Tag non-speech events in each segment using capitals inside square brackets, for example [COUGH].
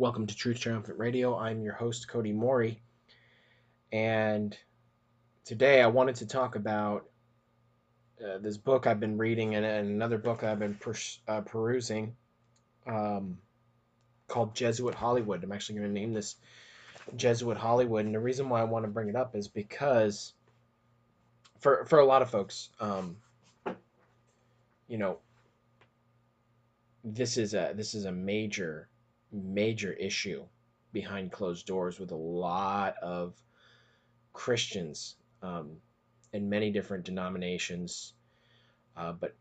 Welcome to Truth Triumphant Radio. I'm your host, Cody Mori. And today I wanted to talk about uh, this book I've been reading and, and another book I've been per, uh, perusing um, called Jesuit Hollywood. I'm actually going to name this Jesuit Hollywood. And the reason why I want to bring it up is because for, for a lot of folks, um, you know, this is a this is a major major issue behind closed doors with a lot of Christians um, in many different denominations, uh, but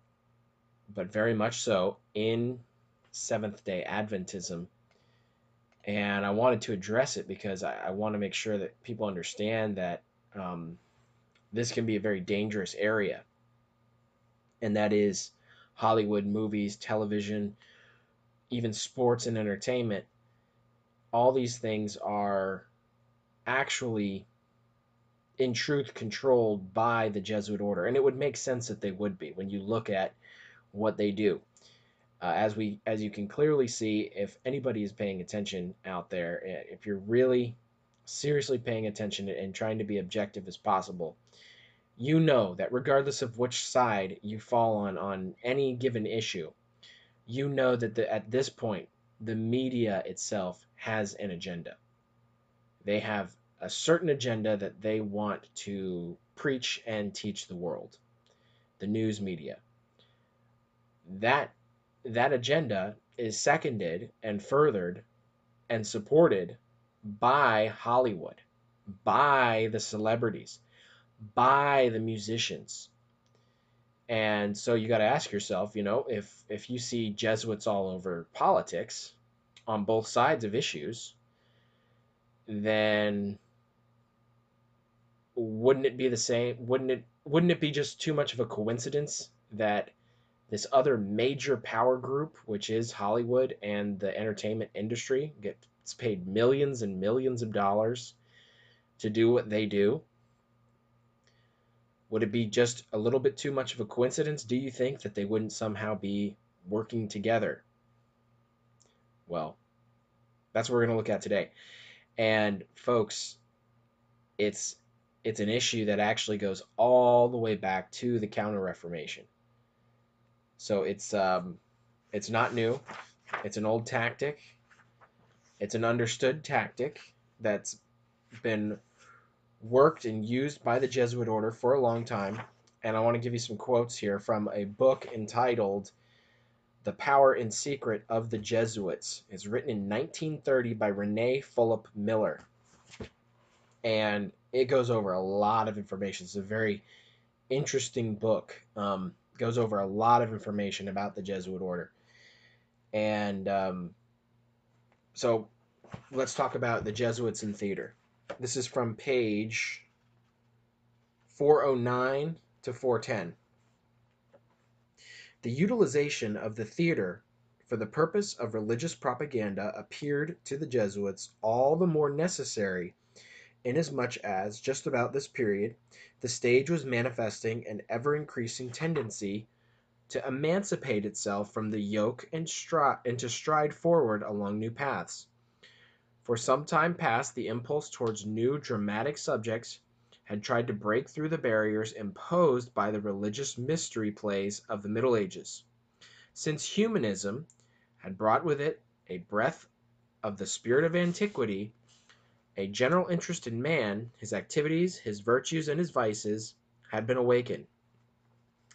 but very much so in Seventh Day Adventism. And I wanted to address it because I, I want to make sure that people understand that um, this can be a very dangerous area, and that is Hollywood movies, television, even sports and entertainment, all these things are actually, in truth, controlled by the Jesuit order. And it would make sense that they would be when you look at what they do. Uh, as we, as you can clearly see, if anybody is paying attention out there, eh, if you're really seriously paying attention and trying to be objective as possible, you know that regardless of which side you fall on on any given issue, you know that the, at this point, the media itself has an agenda. They have a certain agenda that they want to preach and teach the world, the news media. That that agenda is seconded and furthered and supported by Hollywood, by the celebrities, by the musicians, and so you got to ask yourself, you know, if if you see Jesuits all over politics on both sides of issues, then wouldn't it be the same? Wouldn't it wouldn't it be just too much of a coincidence that this other major power group, which is Hollywood and the entertainment industry, gets paid millions and millions of dollars to do what they do? Would it be just a little bit too much of a coincidence, do you think, that they wouldn't somehow be working together? Well, that's what we're going to look at today. And folks, it's it's an issue that actually goes all the way back to the Counter Reformation. So it's um, it's not new. It's an old tactic. It's an understood tactic that's been worked and used by the Jesuit order for a long time. And I want to give you some quotes here from a book entitled The Power and Secret of the Jesuits. It's written in 1930 by Rene Fulop Miller. And it goes over a lot of information. It's a very interesting book. Um, goes over a lot of information about the Jesuit order. And um, so let's talk about the Jesuits in theater. This is from page 409 to 410. The utilization of the theater for the purpose of religious propaganda appeared to the Jesuits all the more necessary inasmuch as, just about this period, the stage was manifesting an ever increasing tendency to emancipate itself from the yoke and, stri- and to stride forward along new paths. For some time past the impulse towards new dramatic subjects had tried to break through the barriers imposed by the religious mystery plays of the Middle Ages. Since humanism had brought with it a breath of the spirit of antiquity, a general interest in man, his activities, his virtues, and his vices had been awakened,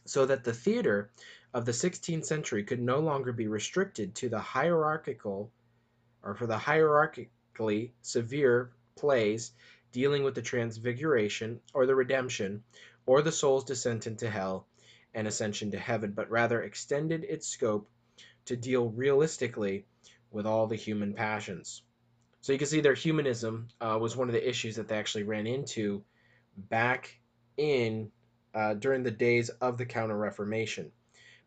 so that the theater of the sixteenth century could no longer be restricted to the hierarchical or for the severe plays dealing with the transfiguration or the redemption or the soul's descent into hell and ascension to heaven, but rather extended its scope to deal realistically with all the human passions. So you can see their humanism uh, was one of the issues that they actually ran into back in uh, during the days of the Counter Reformation.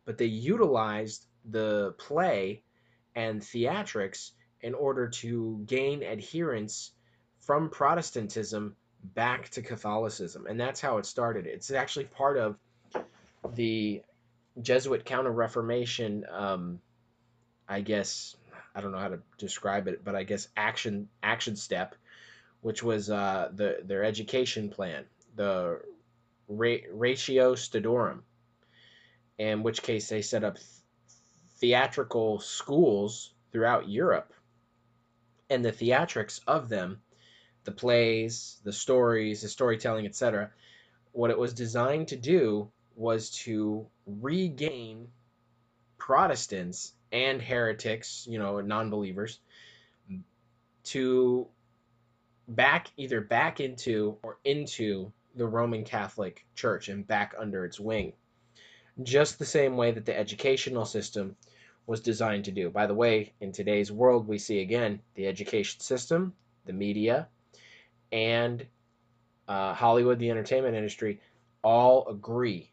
But they utilized the play and theatrics in order to gain adherence from Protestantism back to Catholicism. And that's how it started. It's actually part of the Jesuit Counter Reformation, um, I guess, I don't know how to describe it, but I guess action action step, which was uh, the their education plan, the Ratio Studiorum, in which case they set up theatrical schools throughout Europe, and the theatrics of them, the plays, the stories, the storytelling, etc. What it was designed to do was to regain Protestants and heretics, you know, non-believers, to back either back into or into the Roman Catholic Church and back under its wing. Just the same way that the educational system was designed to do. By the way, in today's world, we see again the education system, the media, and uh, Hollywood, the entertainment industry, all agree.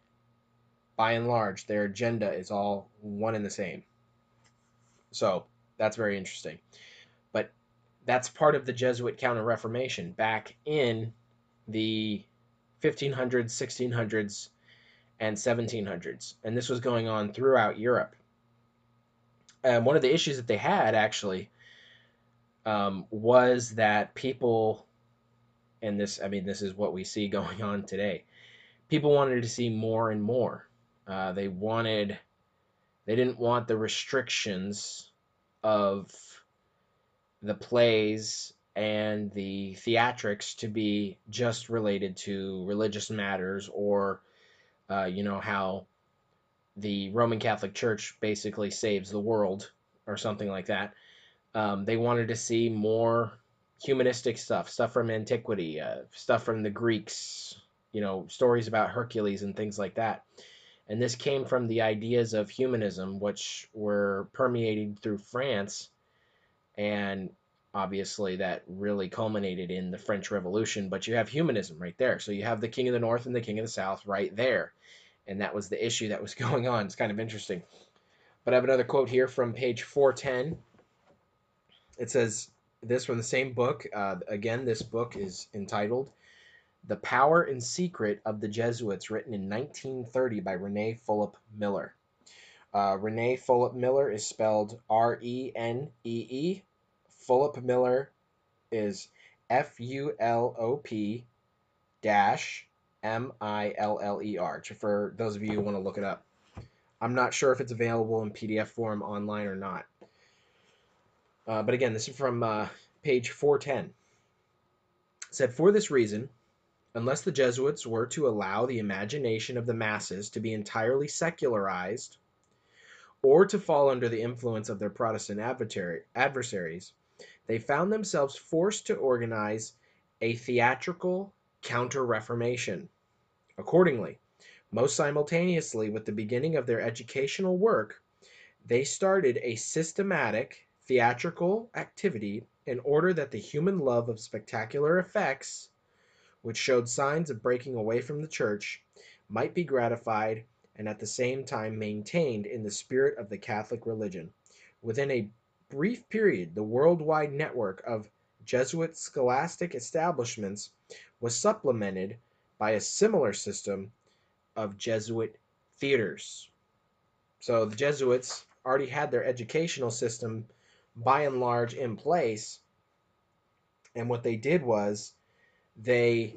By and large, their agenda is all one and the same. So that's very interesting. But that's part of the Jesuit Counter Reformation back in the 1500s, 1600s, and 1700s. And this was going on throughout Europe. And one of the issues that they had actually um, was that people, and this, I mean, this is what we see [LAUGHS] going on today. People wanted to see more and more. Uh, they wanted they didn't want the restrictions of the plays and the theatrics to be just related to religious matters or uh, you know how the roman catholic church basically saves the world or something like that um, they wanted to see more humanistic stuff stuff from antiquity uh, stuff from the greeks you know stories about hercules and things like that and this came from the ideas of humanism, which were permeating through France, and obviously that really culminated in the French Revolution. But you have humanism right there. So you have the King of the North and the King of the South right there. And that was the issue that was [LAUGHS] going on. It's kind of interesting. But I have another quote here from page 410. It says, this from the same book. Uh, again, this book is entitled the Power and Secret of the Jesuits, written in 1930 by Rene Fulop Miller. Uh, Rene Fulop Miller is spelled R E N E E. Fulop Miller is F U L O P dash M I L L E R. For those of you who want to look it up, I'm not sure if it's available in PDF form online or not. Uh, but again, this is from uh, page 410. It said, For this reason, Unless the Jesuits were to allow the imagination of the masses to be entirely secularized, or to fall under the influence of their Protestant adversaries, they found themselves forced to organize a theatrical counter reformation. Accordingly, most simultaneously with the beginning of their educational work, they started a systematic theatrical activity in order that the human love of spectacular effects which showed signs of breaking away from the Church, might be gratified and at the same time maintained in the spirit of the Catholic religion. Within a brief period, the worldwide network of Jesuit scholastic establishments was supplemented by a similar system of Jesuit theaters. So the Jesuits already had their educational system by and large in place. And what they did was they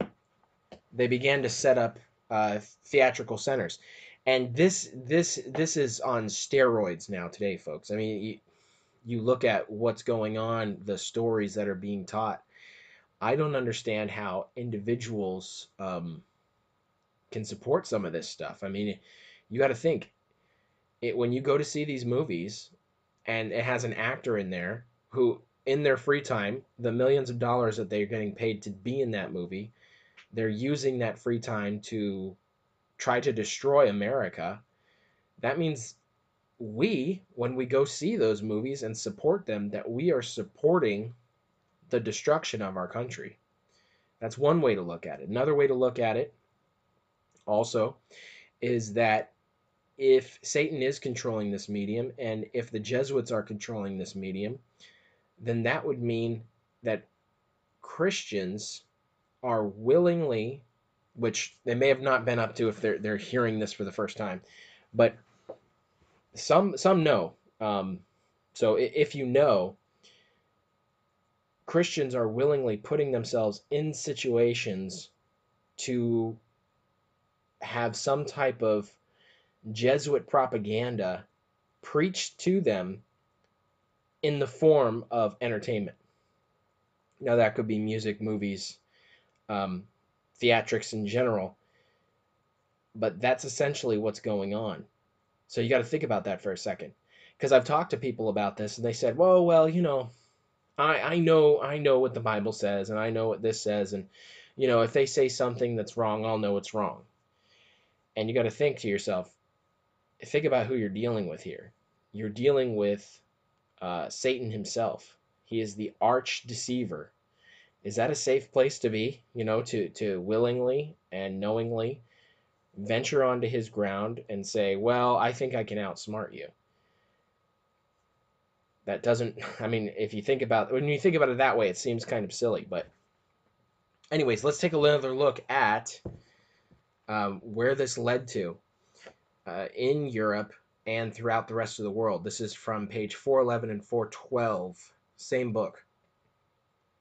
they began to set up uh, theatrical centers, and this this this is on steroids now today, folks. I mean, you, you look at what's going on, the stories that are being taught. I don't understand how individuals um, can support some of this stuff. I mean, you got to think it when you go to see these movies, and it has an actor in there who in their free time, the millions of dollars that they're getting paid to be in that movie, they're using that free time to try to destroy America. That means we, when we go see those movies and support them, that we are supporting the destruction of our country. That's one way to look at it. Another way to look at it also is that if Satan is controlling this medium and if the Jesuits are controlling this medium, then that would mean that Christians are willingly, which they may have not been up to if they're they're hearing this for the first time, but some some know. Um, So if you know, Christians are willingly putting themselves in situations to have some type of Jesuit propaganda preached to them in the form of entertainment. Now, that could be music, movies, um, theatrics in general, but that's essentially what's going on. So you got to think about that for a second. Because I've talked to people about this and they said, well, well, you know, I, I know I know what the Bible says and I know what this says and you know if they say something that's wrong I'll know it's wrong. And you got to think to yourself, think about who you're dealing with here. You're dealing with uh, Satan himself. He is the arch deceiver. Is that a safe place to be? You know, to to willingly and knowingly venture onto his ground and say, "Well, I think I can outsmart you." That doesn't. [LAUGHS] I mean, if you think about when you think about it that way, it seems kind of silly. But, anyways, let's take another look at um, where this led to uh, in Europe and throughout the rest of the world. This is from page 411 and 412, same book.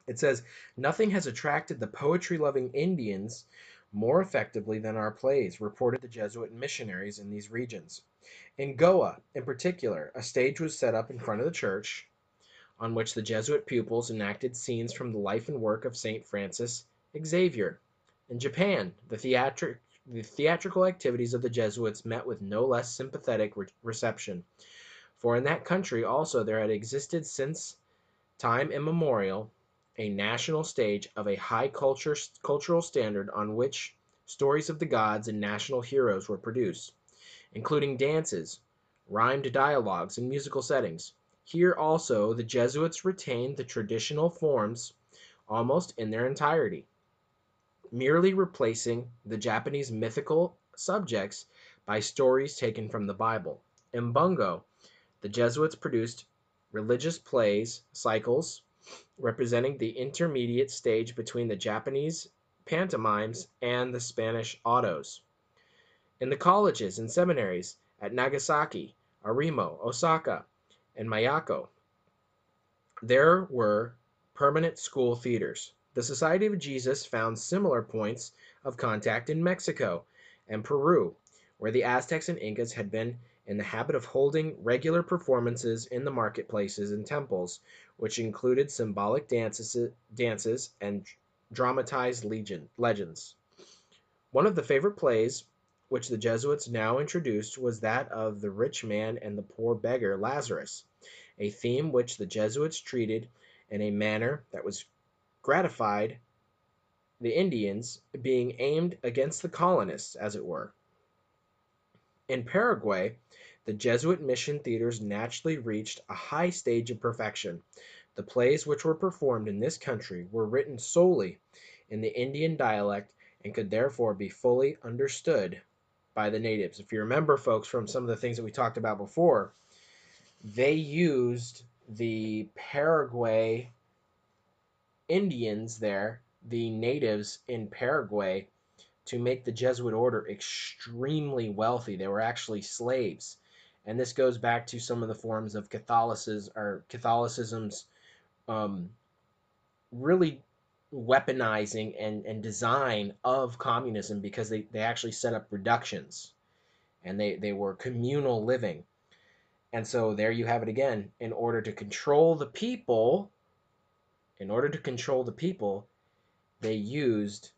It says, Nothing has attracted the poetry loving Indians more effectively than our plays, reported the Jesuit missionaries in these regions. In Goa, in particular, a stage was set up in front of the church on which the Jesuit pupils enacted scenes from the life and work of St. Francis Xavier. In Japan, the theatric the theatrical activities of the Jesuits met with no less sympathetic re- reception, for in that country also there had existed since time immemorial a national stage of a high cultural standard on which stories of the gods and national heroes were produced, including dances, rhymed dialogues, and musical settings. Here also the Jesuits retained the traditional forms almost in their entirety merely replacing the Japanese mythical subjects by stories taken from the Bible. In Bungo, the Jesuits produced religious plays, cycles, representing the intermediate stage between the Japanese pantomimes and the Spanish autos. In the colleges and seminaries at Nagasaki, Arima, Osaka, and Miyako, there were permanent school theaters. The Society of Jesus found similar points of contact in Mexico and Peru, where the Aztecs and Incas had been in the habit of holding regular performances in the marketplaces and temples, which included symbolic dances, dances and dramatized legion, legends. One of the favorite plays which the Jesuits now introduced was that of the rich man and the poor beggar Lazarus, a theme which the Jesuits treated in a manner that was gratified the Indians, being aimed against the colonists, as it were. In Paraguay, the Jesuit mission theaters naturally reached a high stage of perfection. The plays which were performed in this country were written solely in the Indian dialect and could therefore be fully understood by the natives. If you remember, folks, from some of the things that we talked about before, they used the Paraguay Indians there, the natives in Paraguay, to make the Jesuit order extremely wealthy. They were actually slaves. And this goes back to some of the forms of Catholicism or Catholicism's um, really weaponizing and, and design of communism because they, they actually set up reductions and they, they were communal living. And so there you have it again. In order to control the people, in order to control the people, they used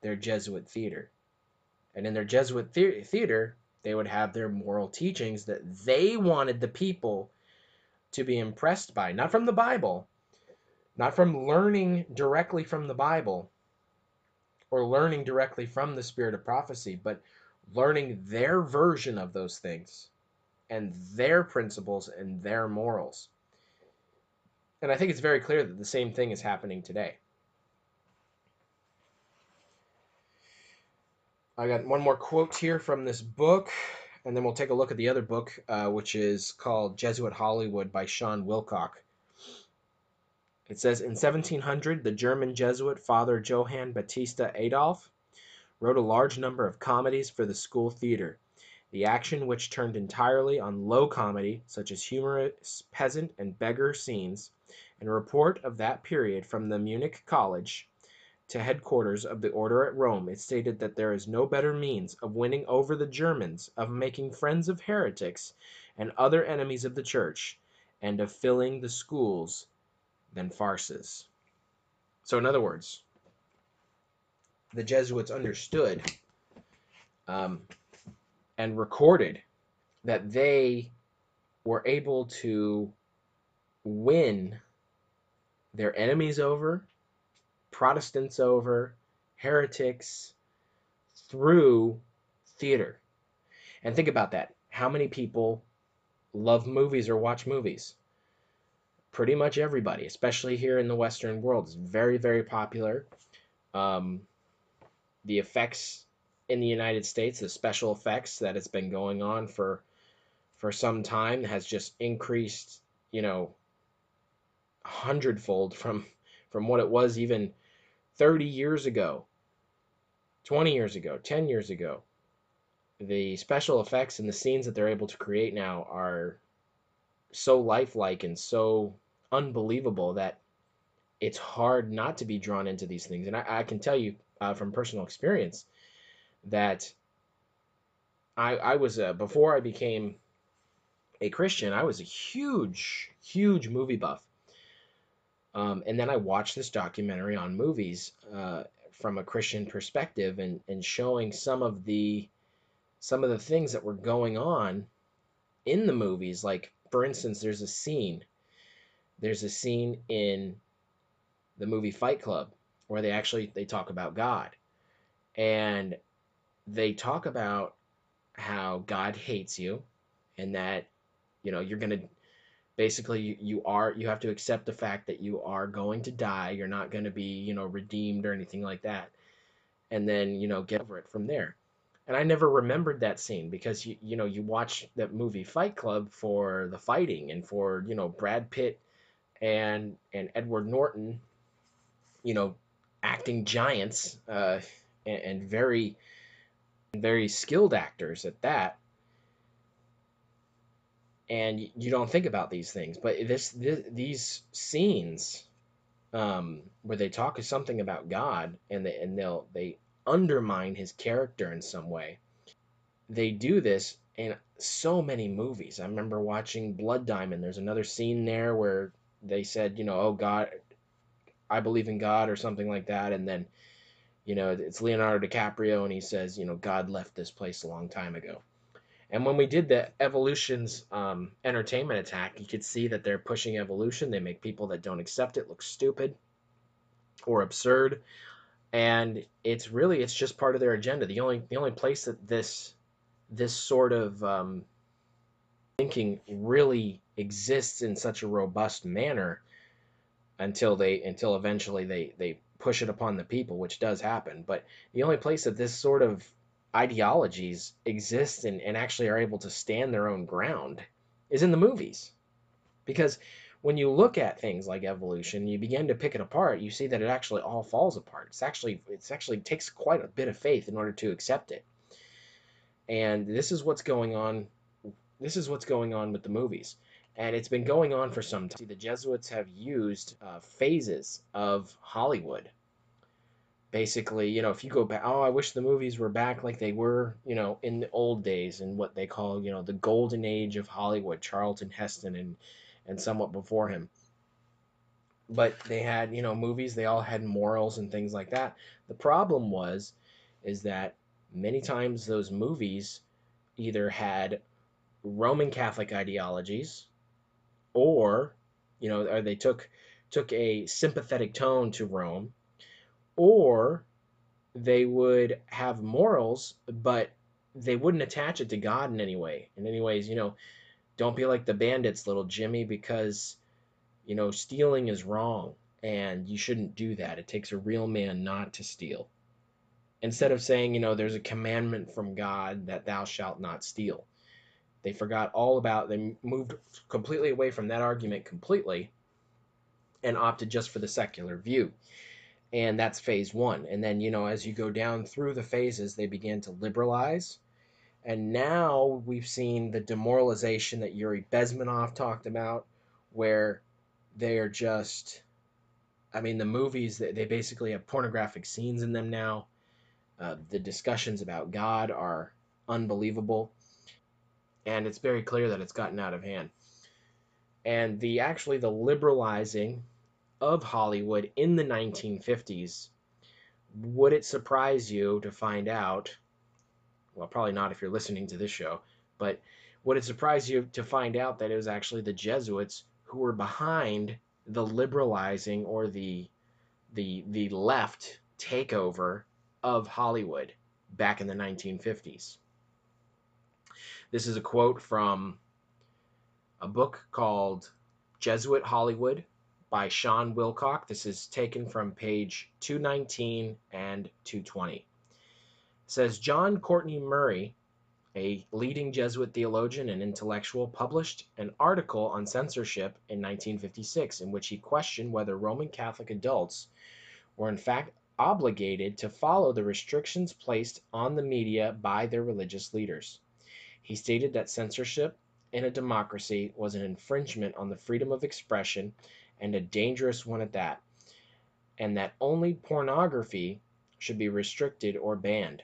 their Jesuit theater. And in their Jesuit the- theater, they would have their moral teachings that they wanted the people to be impressed by, not from the Bible, not from learning directly from the Bible or learning directly from the spirit of prophecy, but learning their version of those things and their principles and their morals. And I think it's very clear that the same thing is happening today. I got one more quote here from this book, and then we'll take a look at the other book, uh, which is called Jesuit Hollywood by Shaun Willcock. It says In 1700, the German Jesuit Father Johann Baptista Adolf wrote a large number of comedies for the school theater. The action, which turned entirely on low comedy, such as humorous peasant and beggar scenes, in a report of that period from the Munich College to headquarters of the order at Rome, it stated that there is no better means of winning over the Germans, of making friends of heretics and other enemies of the church, and of filling the schools than farces. So, in other words, the Jesuits understood um, and recorded that they were able to win their enemies over, Protestants over, heretics through theater. And think about that. How many people love movies or watch movies? Pretty much everybody, especially here in the Western world. It's very, very popular. Um, the effects in the United States, the special effects that it's been going on for for some time has just increased, you know, a hundredfold from from what it was even 30 years ago, 20 years ago, 10 years ago. The special effects and the scenes that they're able to create now are so lifelike and so unbelievable that it's hard not to be drawn into these things. And I, I can tell you uh, from personal experience, that I, I was a, before I became a Christian, I was a huge, huge movie buff. Um, and then I watched this documentary on movies uh, from a Christian perspective and, and showing some of the some of the things that were going on in the movies. Like for instance, there's a scene. There's a scene in the movie Fight Club where they actually they talk about God. And they talk about how God hates you and that you know you're going to basically you, are you have to accept the fact that you are going to die. You're not going to be you know redeemed or anything like that. And then you know get over it from there. And i never remembered that scene because you you know you watch that movie fight club for the fighting and for you know brad pitt and and edward norton you know acting giants uh and, and very very skilled actors at that. And you don't think about these things but this, this these scenes um, where they talk of something about god and they and they'll they undermine his character in some way. They do this in so many movies. I remember watching blood diamond. There's another scene there where they said you know oh god i believe in god or something like that and then you know, it's Leonardo DiCaprio, and he says, you know, God left this place a long time ago. And when we did the evolutions um, entertainment attack, you could see that they're pushing evolution. They make people that don't accept it look stupid or absurd, and it's really it's just part of their agenda. The only the only place that this this sort of um, thinking really exists in such a robust manner until they until eventually they they push it upon the people, which does happen. But the only place that this sort of ideologies exist and, and actually are able to stand their own ground is in the movies. Because when you look at things like evolution, you begin to pick it apart, you see that it actually all falls apart. It's actually it's actually takes quite a bit of faith in order to accept it. And this is what's going on this is what's going on with the movies and it's been going on for some time. The Jesuits have used uh, phases of Hollywood. Basically, you know, if you go back, oh, I wish the movies were back like they were, you know, in the old days in what they call, you know, the golden age of Hollywood, Charlton Heston and and somewhat before him. But they had, you know, movies, they all had morals and things like that. The problem was is that many times those movies either had Roman Catholic ideologies or you know, or they took took a sympathetic tone to Rome, or they would have morals, but they wouldn't attach it to God in any way. In any ways, you know, don't be like the bandits, little Jimmy, because you know stealing is wrong and you shouldn't do that. It takes a real man not to steal. Instead of saying, you know, there's a commandment from God that thou shalt not steal. They forgot all about, they moved completely away from that argument completely and opted just for the secular view. And that's phase one. And then, you know, as you go down through the phases, they began to liberalize And now we've seen the demoralization that Yuri Bezmenov talked about, where they are just, I mean, the movies, they, basically have pornographic scenes in them now. Uh, the discussions about God are unbelievable. And it's very clear that it's gotten out of hand. And the actually the liberalizing of Hollywood in the 1950s, would it surprise you to find out? Well, probably not if you're listening to this show, but would it surprise you to find out that it was actually the Jesuits who were behind the liberalizing or the the the left takeover of Hollywood back in the 1950s? This is a quote from a book called Jesuit Hollywood by Shaun Willcock. This is taken from page 219 and 220. It says John Courtney Murray, a leading Jesuit theologian and intellectual, published an article on censorship in 1956 in which he questioned whether Roman Catholic adults were in fact obligated to follow the restrictions placed on the media by their religious leaders. He stated that censorship in a democracy was an infringement on the freedom of expression and a dangerous one at that, and that only pornography should be restricted or banned.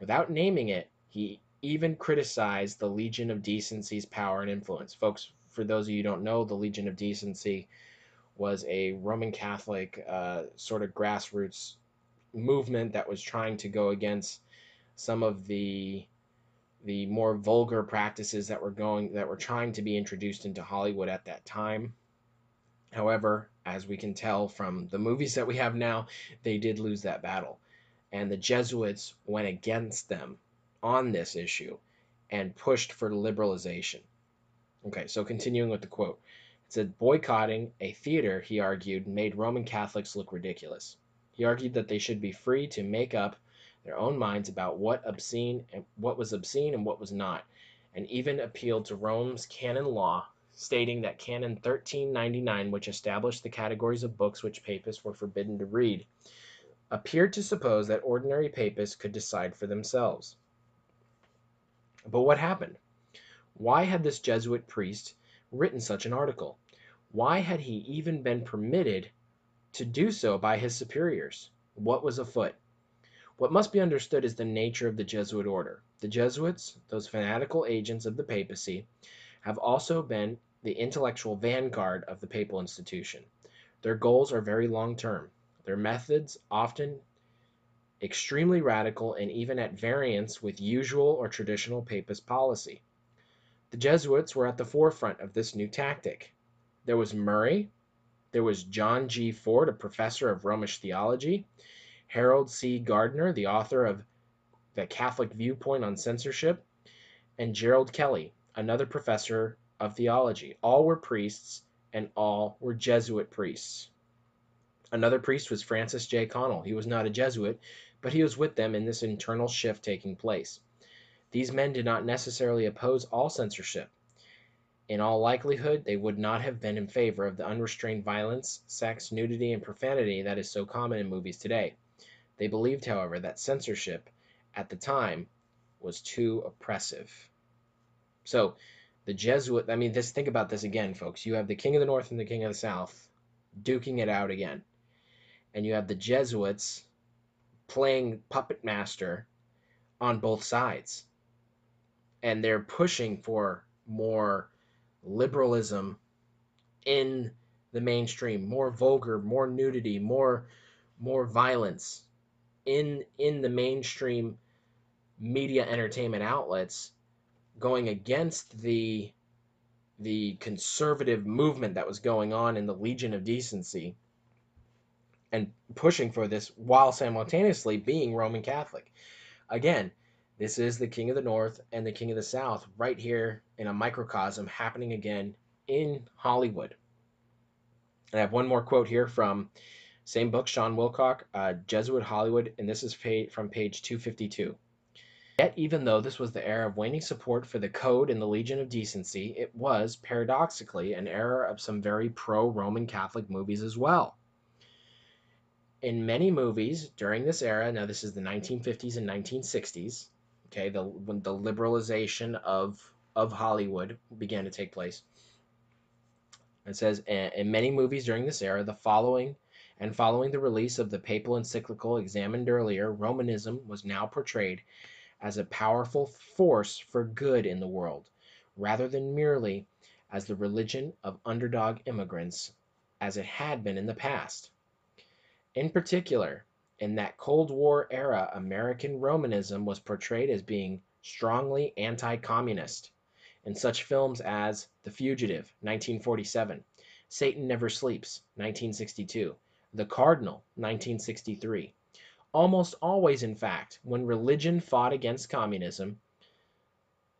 Without naming it, he even criticized the Legion of Decency's power and influence. Folks, for those of you who don't know, the Legion of Decency was a Roman Catholic uh, sort of grassroots movement that was trying to go against some of the the more vulgar practices that were going that were trying to be introduced into Hollywood at that time. However, as we can tell from the movies that we have now, they did lose that battle. And the Jesuits went against them on this issue and pushed for liberalization. Okay, so continuing with the quote. It said boycotting a theater, he argued, made Roman Catholics look ridiculous. He argued that they should be free to make up their own minds about what obscene and what was obscene and what was not, and even appealed to Rome's canon law, stating that Canon 1399, which established the categories of books which papists were forbidden to read, appeared to suppose that ordinary papists could decide for themselves. But what happened? Why had this Jesuit priest written such an article? Why had he even been permitted to do so by his superiors? What was afoot? What must be understood is the nature of the Jesuit order. The Jesuits, those fanatical agents of the papacy, have also been the intellectual vanguard of the papal institution. Their goals are very long term, their methods often extremely radical and even at variance with usual or traditional papist policy. The Jesuits were at the forefront of this new tactic. There was Murray, there was John G. Ford, a professor of Romish theology, Harold C. Gardiner, the author of The Catholic Viewpoint on Censorship, and Gerald Kelly, another professor of theology. All were priests, and all were Jesuit priests. Another priest was Francis J. Connell. He was not a Jesuit, but he was with them in this internal shift taking place. These men did not necessarily oppose all censorship. In all likelihood, they would not have been in favor of the unrestrained violence, sex, nudity, and profanity that is so common in movies today. They believed, however, that censorship at the time was too oppressive. So the Jesuit, I mean, this think about this again, folks. You have the King of the North and the King of the South duking it out again. And you have the Jesuits playing puppet master on both sides. And they're pushing for more liberalism in the mainstream, more vulgar, more nudity, more more violence in in the mainstream media entertainment outlets going against the the conservative movement that was going on in the Legion of Decency and pushing for this while simultaneously being Roman Catholic. Again, this is the King of the North and the King of the South right here in a microcosm happening again in Hollywood. And I have one more quote here from same book, Shaun Willcock, uh, Jesuit Hollywood, and this is from page 252. Yet, even though this was the era of waning support for the Code and the Legion of Decency, it was, paradoxically, an era of some very pro Roman Catholic movies as well. In many movies during this era, now this is the 1950s and 1960s, Okay, the when the liberalization of of Hollywood began to take place. It says in many movies during this era, the following and following the release of the papal encyclical examined earlier, Romanism was now portrayed as a powerful force for good in the world, rather than merely as the religion of underdog immigrants as it had been in the past. In particular, in that Cold War era, American Romanism was portrayed as being strongly anti communist in such films as The Fugitive, 1947, Satan Never Sleeps, 1962, The Cardinal, 1963. Almost always, in fact, when religion fought against communism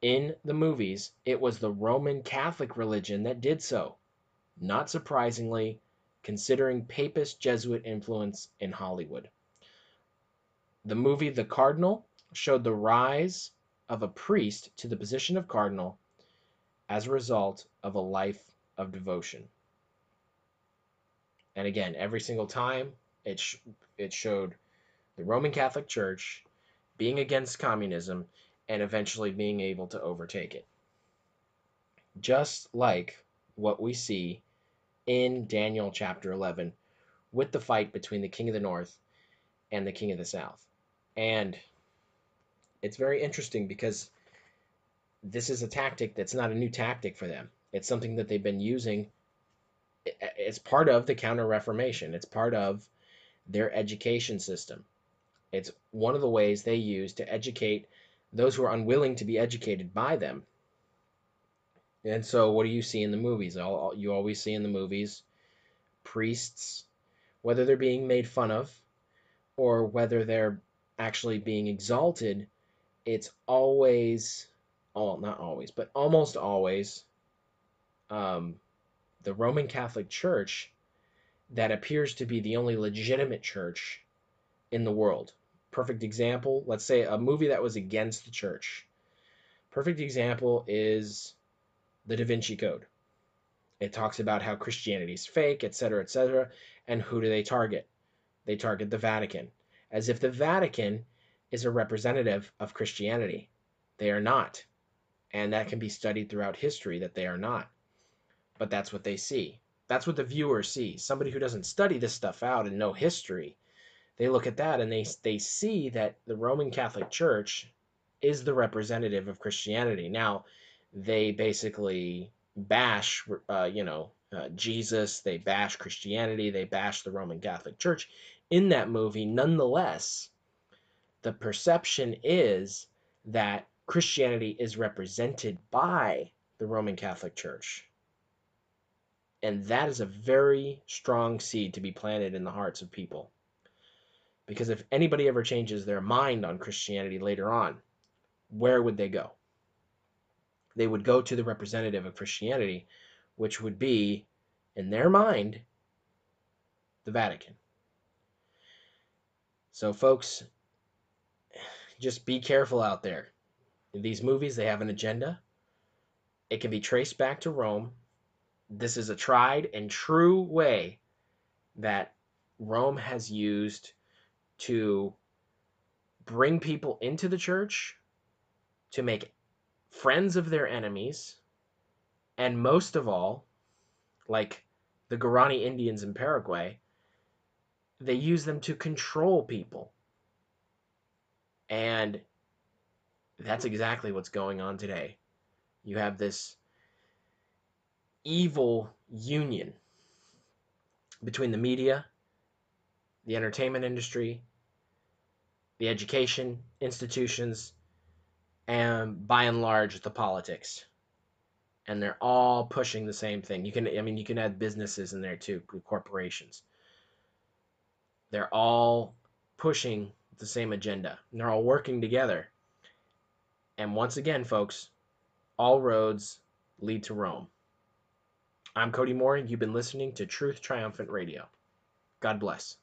in the movies, it was the Roman Catholic religion that did so. Not surprisingly, considering papist Jesuit influence in Hollywood. The movie The Cardinal showed the rise of a priest to the position of cardinal as a result of a life of devotion. And again, every single time it sh- it showed the Roman Catholic Church being against communism and eventually being able to overtake it. Just like what we see in Daniel chapter 11 with the fight between the king of the north and the king of the south. And it's very interesting because this is a tactic that's not a new tactic for them. It's something that they've been using. It's part of the Counter Reformation. It's part of their education system. It's one of the ways they use to educate those who are unwilling to be educated by them. And so, what do you see in the movies? You always see in the movies priests, whether they're being made fun of or whether they're actually being exalted, it's always all not always, but almost always, um, the Roman Catholic Church that appears to be the only legitimate church in the world. Perfect example, let's say a movie that was against the church. Perfect example is The Da Vinci Code. It talks about how Christianity is fake, etc., etc., and who do they target? They target the Vatican, as if the Vatican is a representative of Christianity. They are not and that can be studied throughout history that they are not. But that's what they see. That's what the viewer sees. Somebody who doesn't study this stuff out and know history, they look at that and they they see that the Roman Catholic Church is the representative of Christianity. Now, they basically bash, uh, you know, uh, Jesus. They bash Christianity. They bash the Roman Catholic Church in that movie. Nonetheless, the perception is that Christianity is represented by the Roman Catholic Church. And that is a very strong seed to be planted in the hearts of people. Because if anybody ever changes their mind on Christianity later on, where would they go? They would go to the representative of Christianity, which would be, in their mind, the Vatican. So, folks, just be careful out there. In these movies, they have an agenda. It can be traced back to Rome. This is a tried and true way that Rome has used to bring people into the church, to make friends of their enemies, and most of all, like the Guarani Indians in Paraguay, they use them to control people. And that's exactly what's going on today. You have this evil union between the media, the entertainment industry, the education institutions, and by and large the politics. And they're all pushing the same thing. You can I mean you can add businesses in there too, corporations. They're all pushing the same agenda. And they're all working together and once again, folks, all roads lead to Rome. I'm Cody Moore, and you've been listening to Truth Triumphant Radio. God bless.